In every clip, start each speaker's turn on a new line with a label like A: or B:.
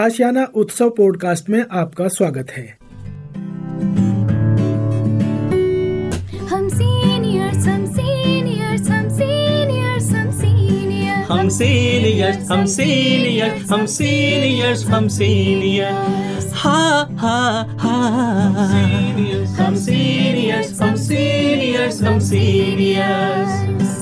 A: आशियाना उत्सव पॉडकास्ट में आपका स्वागत है।
B: हम सीनियर्स हम सीनियर्स हम सीनियर्स हम सीनियर्स
C: हम सीनियर्स हम सीनियर्स हम सीनियर्स हम सीनियर्स हा हा हा हम सीनियर्स हम सीनियर्स हम सीनियर्स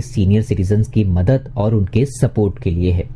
D: सीनियर सिटीजन की मदद और उनके सपोर्ट के लिए है।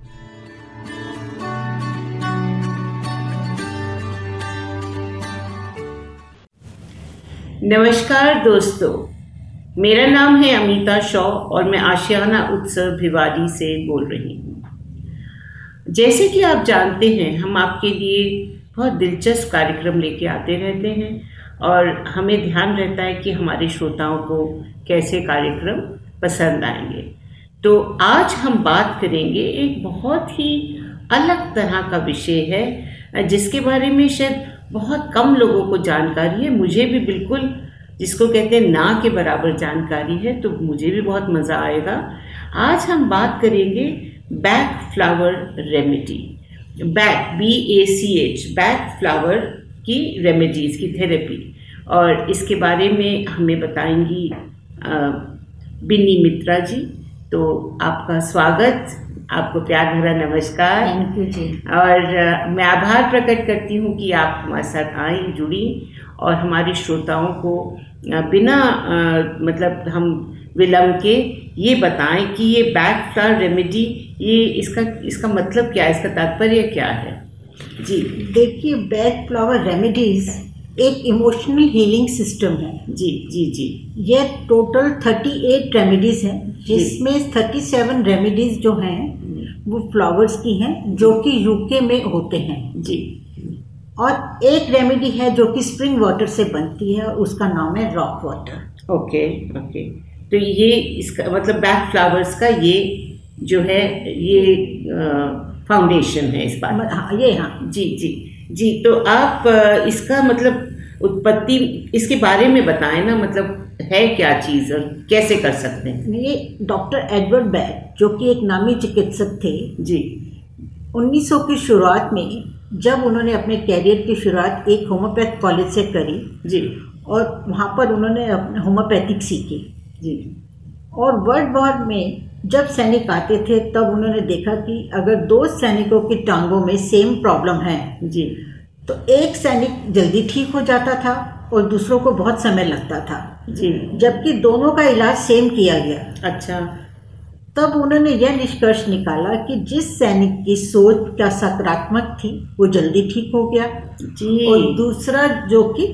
E: नमस्कार दोस्तों। मेरा नाम है अमिता शॉ और मैं आशियाना उत्सव भिवाड़ी से बोल रही हूँ। जैसे कि आप जानते हैं, हम आपके लिए बहुत दिलचस्प कार्यक्रम लेके आते रहते हैं और हमें ध्यान रहता है कि हमारे श्रोताओं को कैसे कार्यक्रम पसंद आएँगे। तो आज हम बात करेंगे एक बहुत ही अलग तरह का विषय है, जिसके बारे में शायद बहुत कम लोगों को जानकारी है, मुझे भी बिल्कुल, जिसको कहते हैं ना के बराबर जानकारी है तो मुझे भी बहुत मज़ा आएगा। आज हम बात करेंगे Bach flower remedy Bach B A C H Bach flower की रेमेडीज़ की थेरेपी और इसके बारे में हमें बताएँगी बिन्नी मित्रा जी। तो आपका स्वागत। आपको प्यार भरा नमस्कार।
B: थैंक यू जी।
E: और मैं आभार प्रकट करती हूँ कि आप हमारे साथ आई जुड़ी और हमारे श्रोताओं को बिना अ, मतलब हम विलम्ब के ये बताएँ कि ये बैक फ्लावर रेमेडी ये इसका इसका मतलब क्या है? इसका तात्पर्य क्या है? जी।
F: देखिए बैक फ्लावर रेमेडीज एक इमोशनल हीलिंग सिस्टम है।
E: जी जी जी।
F: ये टोटल 38 रेमेडीज हैं जिसमें 37 रेमेडीज जो हैं वो फ्लावर्स की हैं जो कि यूके में होते हैं।
E: जी।
F: और एक रेमेडी है जो कि स्प्रिंग वाटर से बनती है और उसका नाम है रॉक वाटर
E: ओके ओके तो ये इसका मतलब बैक फ्लावर्स का ये जो है ये फाउंडेशन है इस बात
F: हाँ ये हाँ।
E: जी जी जी तो आप इसका मतलब उत्पत्ति इसके बारे में बताएँ ना मतलब है क्या चीज़? और कैसे कर सकते हैं?
F: ये डॉक्टर एडवर्ड बैक जो कि एक नामी चिकित्सक थे
E: जी।
F: 1900 की शुरुआत में जब उन्होंने अपने कैरियर की शुरुआत एक होम्योपैथ कॉलेज से करी
E: जी।
F: और वहाँ पर उन्होंने अपने होम्योपैथिक सीखी।
E: जी।
F: और वर्ल्ड वॉर में जब सैनिक आते थे तब उन्होंने देखा कि अगर दो सैनिकों की टांगों में सेम प्रॉब्लम है
E: जी।
F: तो एक सैनिक जल्दी ठीक हो जाता था और दूसरों को बहुत समय लगता था।
E: जी।
F: जबकि दोनों का इलाज सेम किया गया।
E: अच्छा।
F: तब उन्होंने यह निष्कर्ष निकाला कि जिस सैनिक की सोच क्या सकारात्मक थी वो जल्दी ठीक हो गया।
E: जी।
F: और दूसरा जो कि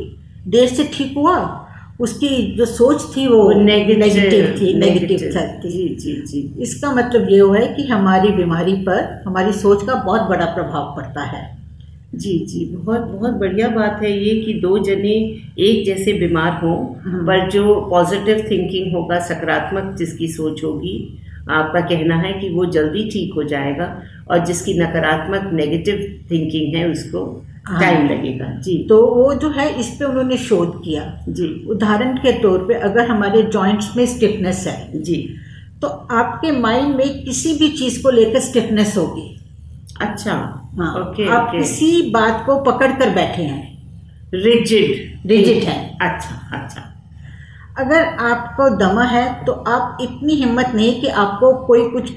F: देर से ठीक हुआ उसकी जो सोच थी वो नेगेटिव थी नेगेटिव। थी।
E: जी जी जी।
F: इसका मतलब ये हुआ है कि हमारी बीमारी पर हमारी सोच का बहुत बड़ा प्रभाव पड़ता है।
E: जी जी बहुत बहुत बढ़िया बात है ये कि दो जने एक जैसे बीमार हों
F: हम्म।
E: पर जो पॉजिटिव थिंकिंग होगा सकारात्मक जिसकी सोच होगी आपका कहना है कि वो जल्दी ठीक हो जाएगा और जिसकी नकारात्मक नेगेटिव थिंकिंग है उसको
F: हाँ।
E: टाइम लगेगा। जी।
F: तो वो जो है इस पे उन्होंने शोध किया।
E: जी।
F: उदाहरण के तौर पे अगर हमारे जॉइंट्स में स्टिफनेस है
E: जी।
F: तो आपके माइंड में किसी भी चीज़ को लेकर स्टिफनेस होगी।
E: अच्छा।
F: हाँ
E: ओके
F: आप
E: ओके
F: किसी बात को पकड़ कर बैठे हैं।
E: रिजिड
F: Rigid है।
E: अच्छा अच्छा।
F: अगर आपको दमा है तो आप इतनी हिम्मत नहीं कि आपको कोई कुछ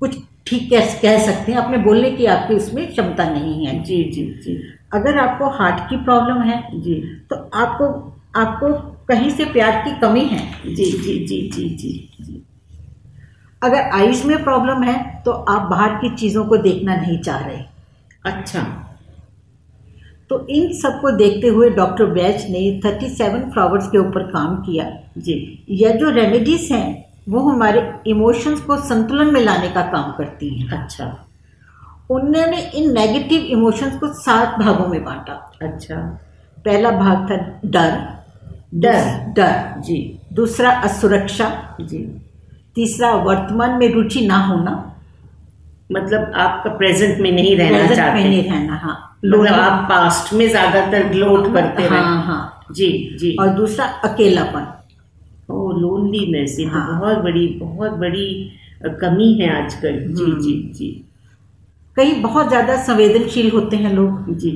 F: कुछ ठीक कह कह सकते हैं। अपने बोलने की आपकी उसमें क्षमता नहीं है।
E: जी जी जी।
F: अगर आपको हार्ट की प्रॉब्लम है
E: जी।
F: तो आपको आपको कहीं से प्यार की कमी है।
E: जी जी जी जी जी जी।
F: अगर आइज़ में प्रॉब्लम है तो आप बाहर की चीज़ों को देखना नहीं चाह रहे।
E: अच्छा।
F: तो इन सबको देखते हुए डॉक्टर बैच ने 37 फ्लावर्स के ऊपर काम किया।
E: जी।
F: यह जो रेमेडीज हैं वो हमारे इमोशंस को संतुलन में लाने का काम करती हैं।
E: अच्छा।
F: उन्होंने इन नेगेटिव इमोशंस को सात भागों में बांटा।
E: अच्छा।
F: पहला भाग था डर।
E: डर।
F: डर।
E: जी।
F: दूसरा असुरक्षा।
E: जी।
F: तीसरा वर्तमान में रुचि ना होना।
E: मतलब आपका प्रेजेंट में नहीं रहना
F: प्रेजेंट
E: चाहते।
F: में नहीं रहना हाँ।
E: मतलब आप पास्ट में ज़्यादातर ग्लोट करते
F: हाँ
E: हैं
F: हाँ।
E: जी जी।
F: और दूसरा अकेलापन।
E: ओ लोनलीनेस ये तो
F: हाँ।
E: बहुत बड़ी बहुत बड़ी कमी है आजकल। जी
F: हम्म।
E: जी। जी
F: कई बहुत ज़्यादा संवेदनशील होते हैं लोग।
E: जी।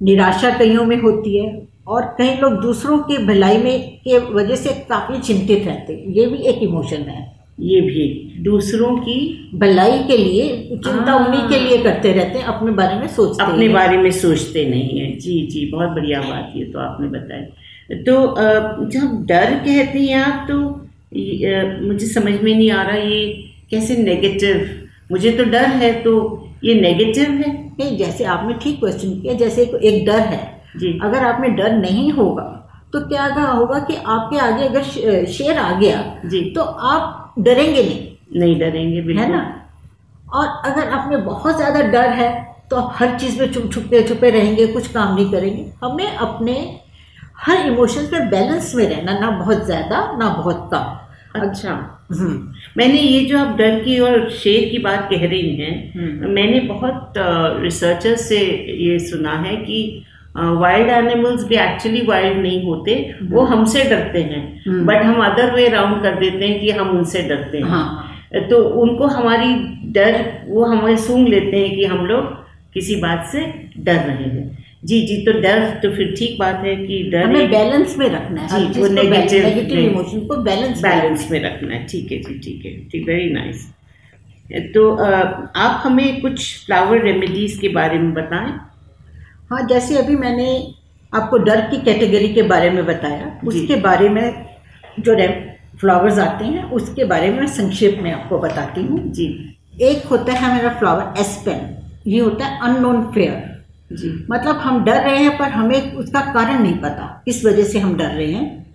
F: निराशा कईयों में होती है और कई लोग दूसरों की भलाई में के वजह से काफ़ी चिंतित रहते हैं। ये भी एक इमोशन है।
E: ये भी दूसरों की
F: भलाई के लिए चिंता
E: हाँ।
F: उन्हीं के लिए करते रहते हैं अपने बारे में सोचते
E: अपने
F: हैं।
E: बारे में सोचते नहीं है। जी जी बहुत बढ़िया बात ये तो आपने बताया तो जब डर कहते हैं आप तो मुझे समझ में नहीं आ रहा ये कैसे नेगेटिव मुझे तो डर है तो ये नेगेटिव है?
F: नहीं जैसे आपने ठीक क्वेश्चन किया जैसे एक, डर है।
E: जी।
F: अगर आप में डर नहीं होगा तो क्या होगा कि आपके आगे अगर शेर आ गया
E: जी।
F: तो आप डरेंगे नहीं।
E: नहीं डरेंगे बिल्कुल।
F: है ना? और अगर आप में बहुत ज़्यादा डर है तो आप हर चीज़ में चुप छुपे छुपे रहेंगे कुछ काम नहीं करेंगे। हमें अपने हर इमोशन पर बैलेंस में रहना ना बहुत ज़्यादा ना बहुत कम।
E: अच्छा।
F: हम्म,
E: मैंने ये जो आप डर की और शेर की बात कह रही हैं
F: हम्म।
E: मैंने बहुत रिसर्चर्स से ये सुना है कि वाइल्ड एनिमल्स भी एक्चुअली वाइल्ड नहीं होते वो हमसे डरते हैं।
F: हम्म।
E: बट हम अदर वे राउंड कर देते हैं कि हम उनसे डरते हैं।
F: हाँ।
E: तो उनको हमारी डर वो हमें सूंघ लेते हैं कि हम लोग किसी बात से डर रहे हैं। जी जी तो डर तो फिर ठीक बात है कि डर
F: हमें बैलेंस में रखना है।
E: जी, वो
F: नेगेटिव इमोशन को बैलेंस
E: बैलेंस में रखना है। ठीक है जी ठीक है ठीक वेरी नाइस तो आप हमें कुछ फ्लावर रेमेडीज के बारे में बताएँ।
F: हाँ जैसे अभी मैंने आपको डर की कैटेगरी के बारे में बताया उसके बारे में जो रेम फ्लावर्स आते हैं उसके बारे में मैं संक्षेप में आपको बताती हूँ।
E: जी।
F: एक होता है मेरा फ्लावर एस्पेन ये होता है अननोन फेयर
E: जी।
F: मतलब हम डर रहे हैं पर हमें उसका कारण नहीं पता किस वजह से हम डर रहे हैं।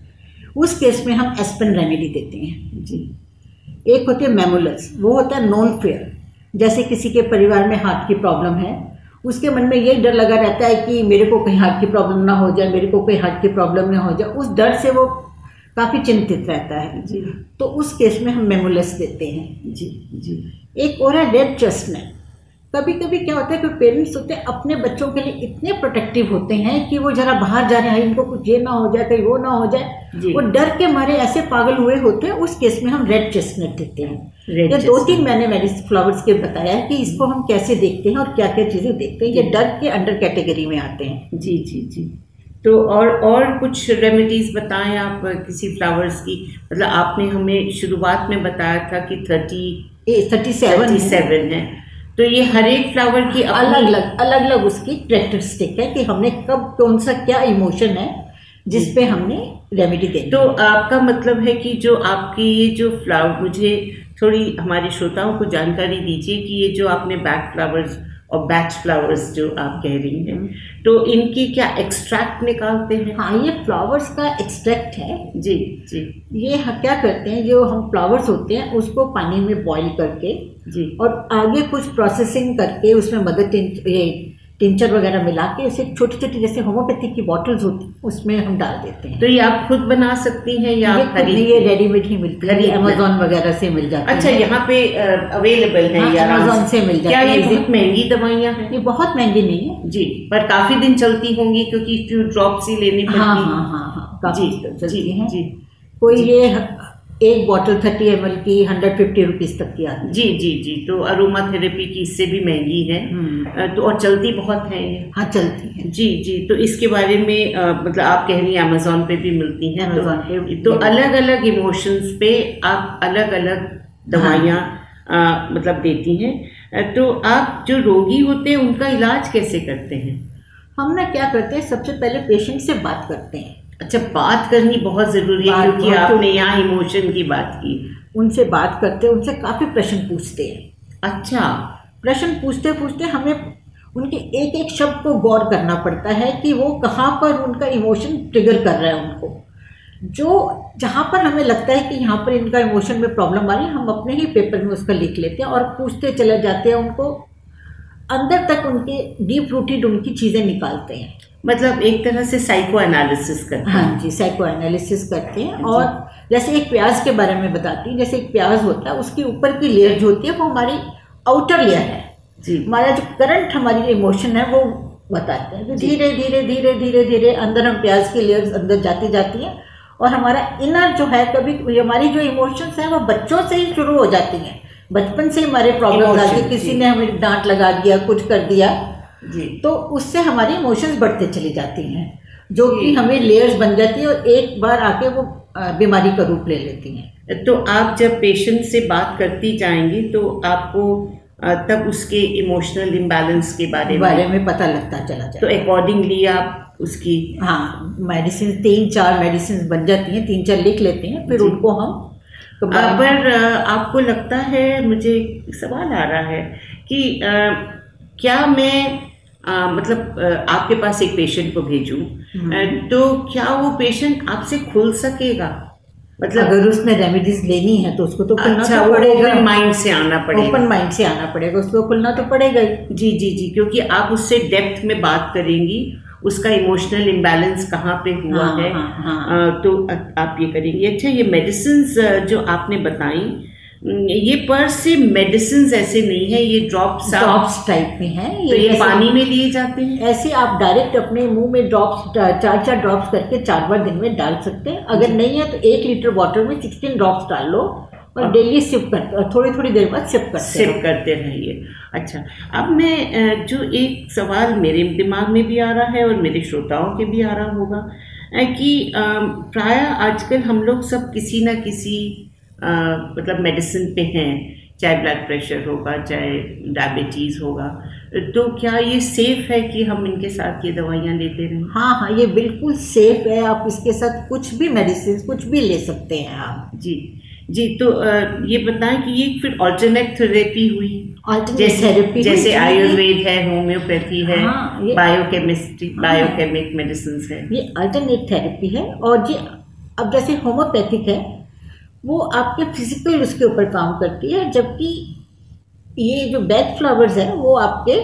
F: उस केस में हम एस्पेन रेमेडी देते हैं।
E: जी।
F: एक होते हैं मेमुलस वो होता है नॉन फेयर जैसे किसी के परिवार में हार्ट की प्रॉब्लम है उसके मन में यही डर लगा रहता है कि मेरे को कहीं हार्ट की प्रॉब्लम ना हो जाए मेरे को कहीं हार्ट की प्रॉब्लम ना हो जाए। उस डर से वो काफ़ी चिंतित रहता है।
E: जी।
F: तो उस केस में हम मेमोलेस देते हैं।
E: जी जी।
F: एक और है रेड चेस्टनट कभी कभी क्या होता है कि पेरेंट्स होते हैं अपने बच्चों के लिए इतने प्रोटेक्टिव होते हैं कि वो जरा बाहर जा रहे हैं इनको कुछ ये ना हो जाए कहीं वो ना हो जाए। वो डर के मारे ऐसे पागल हुए होते हैं उस केस में हम रेड चेस्टनट देते हैं। ये दो तीन मैंने मेरी फ्लावर्स के बताया है कि इसको हम कैसे देखते हैं और क्या क्या चीज़ें देखते हैं ये डर के अंडर कैटेगरी में आते हैं।
E: जी जी जी। तो और और कुछ रेमेडीज बताएँ आप किसी फ्लावर्स की? मतलब आपने हमें शुरुआत में बताया था कि thirty
F: thirty seven
E: thirty seven है। तो ये हर एक फ्लावर की
F: अलग अलग अलग अलग उसकी करेक्टरिस्टिक है कि हमने कब कौन सा क्या इमोशन है जिस पे हमने रेमेडी दे
E: तो आपका मतलब है कि जो आपकी ये जो फ्लावर मुझे थोड़ी हमारे श्रोताओं को जानकारी दीजिए कि ये जो आपने बैक फ्लावर्स और बैच फ्लावर्स जो आप कह रही हैं। तो इनकी क्या एक्सट्रैक्ट निकालते हैं?
F: हाँ ये फ्लावर्स का एक्सट्रैक्ट है।
E: जी जी।
F: ये हम क्या करते हैं जो हम फ्लावर्स होते हैं उसको पानी में बॉईल करके
E: जी।
F: और आगे कुछ प्रोसेसिंग करके उसमें मदर ये टिंचर वगैरह मिला के इसे छोटी छोटी जैसे होम्योपैथिक की बॉटल्स होती उसमें हम डाल देते हैं।
E: तो ये आप खुद बना सकती हैं या
F: ये
E: खरीद
F: ये रेडीमेड ही मिलती है अमेजोन वगैरह से मिल जाती
E: अच्छा
F: है।
E: यहाँ पे अवेलेबल है
F: हाँ,
E: ये
F: से मिल
E: क्या
F: जाती
E: ये
F: है,
E: बहुत महँगी दवाइयाँ हैं?
F: ये बहुत महँगी नहीं है।
E: जी पर काफ़ी दिन चलती होंगी क्योंकि ड्रॉप्स ही लेनी पड़ती
F: हाँ।
E: हाँ
F: हाँ हाँ काफ़ी
E: जी जी जी।
F: कोई ये ह- एक बॉटल थर्टी एम की हंड्रेड फिफ्टी रुपीज़ तक की आती है।
E: जी जी जी। तो अरोमा थेरेपी की इससे भी महँगी है।
F: हम्म।
E: तो और चलती बहुत है
F: हाँ चलती है।
E: जी जी। तो इसके बारे में अ, मतलब आप कह रही हैं अमेजोन पे भी मिलती हैं तो,
F: पे
E: तो अलग अलग इमोशंस पे आप अलग अलग दवाइयाँ अ, मतलब देती हैं। तो आप जो रोगी होते हैं उनका इलाज कैसे करते हैं?
F: हम ना क्या करते हैं सबसे पहले पेशेंट से बात करते हैं।
E: अच्छा बात करनी बहुत ज़रूरी है क्योंकि आपने यहाँ इमोशन की बात की।
F: उनसे बात करते हैं उनसे काफ़ी प्रश्न पूछते हैं।
E: अच्छा।
F: प्रश्न पूछते पूछते हमें उनके एक एक शब्द को गौर करना पड़ता है कि वो कहाँ पर उनका इमोशन ट्रिगर कर रहा है उनको। जो जहाँ पर हमें लगता है कि यहाँ पर इनका इमोशन में प्रॉब्लम आ रही है हम अपने ही पेपर में उसका लिख लेते हैं और पूछते चले जाते हैं उनको अंदर तक उनके डीप रूटेड उनकी चीज़ें निकालते हैं।
E: मतलब एक तरह से साइको एनालिसिस करते हैं।
F: हाँ जी साइको एनालिसिस करते हैं और जैसे एक प्याज के बारे में बताती हूँ जैसे एक प्याज होता है उसके ऊपर की लेयर जो होती है वो हमारी आउटर लेयर है।
E: जी।
F: हमारा जो करंट हमारी इमोशन है वो बताते हैं। धीरे धीरे धीरे धीरे धीरे अंदर हम प्याज की लेयर्स अंदर जाती जाती हैं और हमारा इनर जो है कभी हमारी जो इमोशंस हैं वो बच्चों से ही शुरू हो जाती हैं। बचपन से हमारे प्रॉब्लम आती है किसी ने हमें डांट लगा दिया कुछ कर दिया
E: जी।
F: तो उससे हमारी इमोशंस बढ़ते चली जाती हैं जो कि हमें लेयर्स बन जाती है और एक बार आके वो बीमारी का रूप ले लेती हैं।
E: तो आप जब पेशेंट से बात करती जाएँगी तो आपको तब उसके इमोशनल इम्बैलेंस के बारे में
F: बारे में पता लगता चला
E: तो
F: जाए
E: अकॉर्डिंगली आप उसकी
F: हाँ मेडिसिन तीन चार मेडिसिन बन जाती हैं तीन चार लिख लेते हैं फिर उनको हम
E: पर अ, आपको लगता है मुझे सवाल आ रहा है कि अ, क्या मैं अ, मतलब अ, आपके पास एक पेशेंट को भेजूं तो क्या वो पेशेंट आपसे खुल सकेगा? मतलब
F: अगर उसने रेमेडीज लेनी है तो उसको तो खुलना
E: अच्छा
F: तो पड़ेगा।
E: ओपन माइंड से आना पड़ेगा।
F: ओपन माइंड से आना पड़ेगा उसको खुलना तो पड़ेगा ही।
E: जी जी जी क्योंकि आप उससे डेप्थ में बात करेंगी उसका इमोशनल इम्बैलेंस कहाँ पे हुआ
F: हाँ,
E: है?
F: हाँ, हाँ।
E: तो आप ये करेंगी अच्छा ये मेडिसिन जो आपने बताई ये पर से मेडिसिन ऐसे नहीं है ये ड्रॉप्स
F: ड्रॉप्स टाइप में है।
E: ये, तो ये पानी में लिए जाते हैं?
F: ऐसे आप डायरेक्ट अपने मुँह में ड्रॉप्स चार चार ड्रॉप्स करके चार बार दिन में डाल सकते हैं। अगर नहीं है तो एक लीटर वाटर में सिक्सटीन ड्रॉप्स डाल लो और डेली सिप कर थोड़ी थोड़ी देर बाद सिप करते
E: सिप। करते रहिए। अच्छा अब मैं जो एक सवाल मेरे दिमाग में भी आ रहा है और मेरे श्रोताओं के भी आ रहा होगा कि प्राय आजकल हम लोग सब किसी ना किसी मतलब मेडिसिन पे हैं चाहे ब्लड प्रेशर होगा चाहे डायबिटीज़ होगा तो क्या ये सेफ़ है कि हम इनके साथ ये दवाइयाँ लेते रहें?
F: हाँ हाँ ये बिल्कुल सेफ़ है आप इसके साथ कुछ भी मेडिसिन कुछ भी ले सकते हैं आप।
E: जी जी तो ये बताएँ कि ये फिर ऑल्टरनेट थेरेपी हुई जैसे जैसे आयुर्वेद है होम्योपैथी है
F: हाँ,
E: बायोकेमिस्ट्री। बायोकेमिक मेडिसिन है।
F: ये अल्टरनेट थेरेपी है और ये अब जैसे होम्योपैथिक है वो आपके फ़िज़िकल उसके ऊपर काम करती है जबकि ये जो बैक फ्लावर्स है वो आपके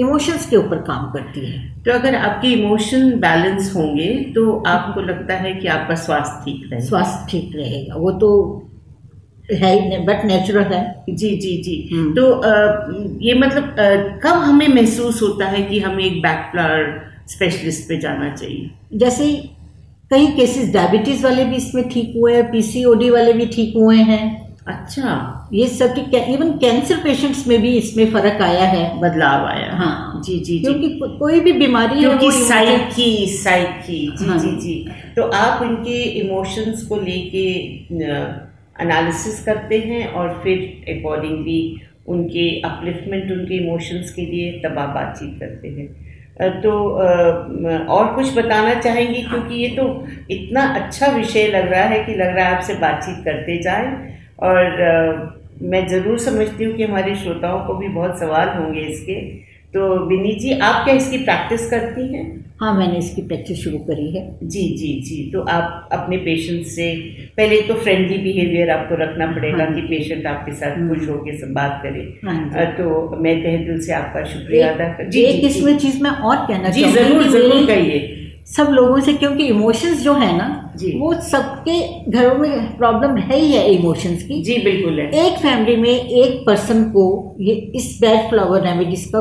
F: इमोशंस के ऊपर काम करती है।
E: तो अगर आपके इमोशन बैलेंस होंगे तो आपको लगता है कि आपका स्वास्थ्य ठीक रहेगा।
F: स्वास्थ्य ठीक रहेगा। वो तो है ही बट नेचुरल है।
E: जी जी जी।
F: हम्म।
E: तो अ, ये मतलब कब हमें महसूस होता है कि हमें एक बैक फ्लावर स्पेशलिस्ट पे जाना चाहिए?
F: जैसे कई केसेस डायबिटीज़ वाले भी इसमें ठीक हुए हैं पीसीओडी वाले भी ठीक हुए हैं।
E: अच्छा।
F: ये सब के इवन कैंसर पेशेंट्स में भी इसमें फ़र्क आया है।
E: बदलाव आया।
F: हाँ।
E: जी जी जी।
F: क्योंकि को, कोई भी बीमारी है
E: क्योंकि साइकी साइकी जी
F: हाँ।
E: जी जी। तो आप उनके इमोशंस को लेके एनालिसिस करते हैं और फिर अकॉर्डिंगली उनके अपलिफ्टमेंट उनके इमोशंस के लिए तब आप बातचीत करते हैं। तो और कुछ बताना चाहेंगी? क्योंकि ये तो इतना अच्छा विषय लग रहा है कि लग रहा है आपसे बातचीत करते जाएँ। और मैं ज़रूर समझती हूँ कि हमारे श्रोताओं को भी बहुत सवाल होंगे इसके। तो विनी जी, आप क्या इसकी प्रैक्टिस करती हैं?
F: हाँ मैंने इसकी प्रैक्टिस शुरू करी है।
E: जी जी जी। तो आप अपने पेशेंट से पहले तो फ्रेंडली बिहेवियर आपको रखना पड़ेगा
F: हाँ।
E: कि पेशेंट आपके साथ
F: हम्म।
E: खुश होकर सब बात करे।
F: हाँ
E: तो मैं तहे दिल से आपका शुक्रिया अदा कर
F: एक, एक इसमें चीज़ मैं और कहना
E: जी ज़रूर ज़रूर कहिए।
F: सब लोगों से क्योंकि इमोशंस जो है ना
E: जी।
F: वो सबके घरों में प्रॉब्लम है ही है इमोशंस की।
E: जी बिल्कुल है।
F: एक फैमिली में एक पर्सन को ये इस बैड फ्लावर रेमेडीज का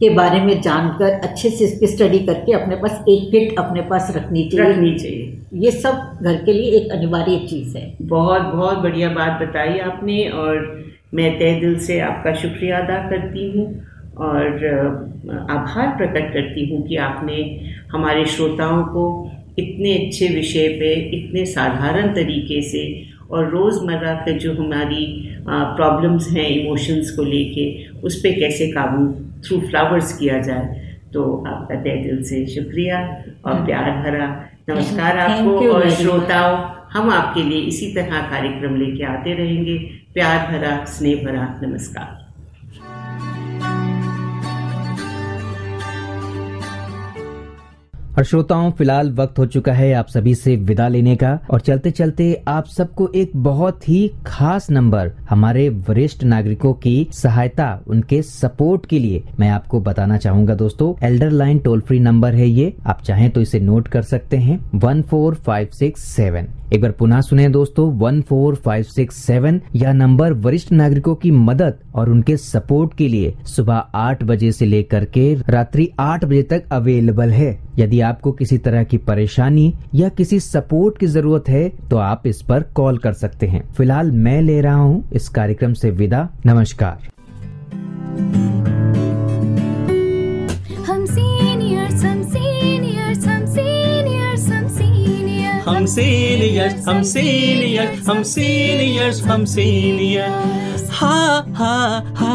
F: के बारे में जानकर अच्छे से इसकी स्टडी करके अपने पास एक किट अपने पास रखनी चाहिए।
E: रखनी चाहिए।
F: ये सब घर के लिए एक अनिवार्य चीज़ है।
E: बहुत बहुत बढ़िया बात बताई आपने और मैं तय दिल से आपका शुक्रिया अदा करती हूँ और आभार प्रकट करती हूँ कि आपने हमारे श्रोताओं को इतने अच्छे विषय पे इतने साधारण तरीके से और रोज़मर्रा के जो हमारी प्रॉब्लम्स हैं इमोशंस को लेके उस पर कैसे काबू थ्रू फ्लावर्स किया जाए। तो आपका तय दिल से शुक्रिया और प्यार भरा नमस्कार आपको और श्रोताओं हम आपके लिए इसी तरह कार्यक्रम लेके आते रहेंगे। प्यार भरा स्नेह भरा नमस्कार।
D: और श्रोताओं, फ़िलहाल वक्त हो चुका है आप सभी से विदा लेने का। और चलते चलते आप सबको एक बहुत ही खास नंबर हमारे वरिष्ठ नागरिकों की सहायता, उनके सपोर्ट के लिए मैं आपको बताना चाहूँगा दोस्तों। Elder Line toll free number है ये। आप चाहें तो इसे नोट कर सकते हैं। One four five six seven. एक बार पुनः सुने दोस्तों। One four five six seven, यह नंबर वरिष्ठ नागरिकों की मदद और उनके सपोर्ट के लिए सुबह आठ बजे से लेकर के रात्रि आठ बजे तक अवेलेबल है। यदि आपको किसी तरह की परेशानी या किसी सपोर्ट की ज़रूरत है तो आप इस पर कॉल कर सकते हैं। फ़िलहाल मैं ले रहा हूँ इस कार्यक्रम से विदा। नमस्कार।
B: हम सीनियर्स हम सीनियर्स हम सीनियर्स हम सीनियर्स
C: हम सीनियर्स हम सीनियर्स हम सीनियर्स हम सीनियर्स हा हा हा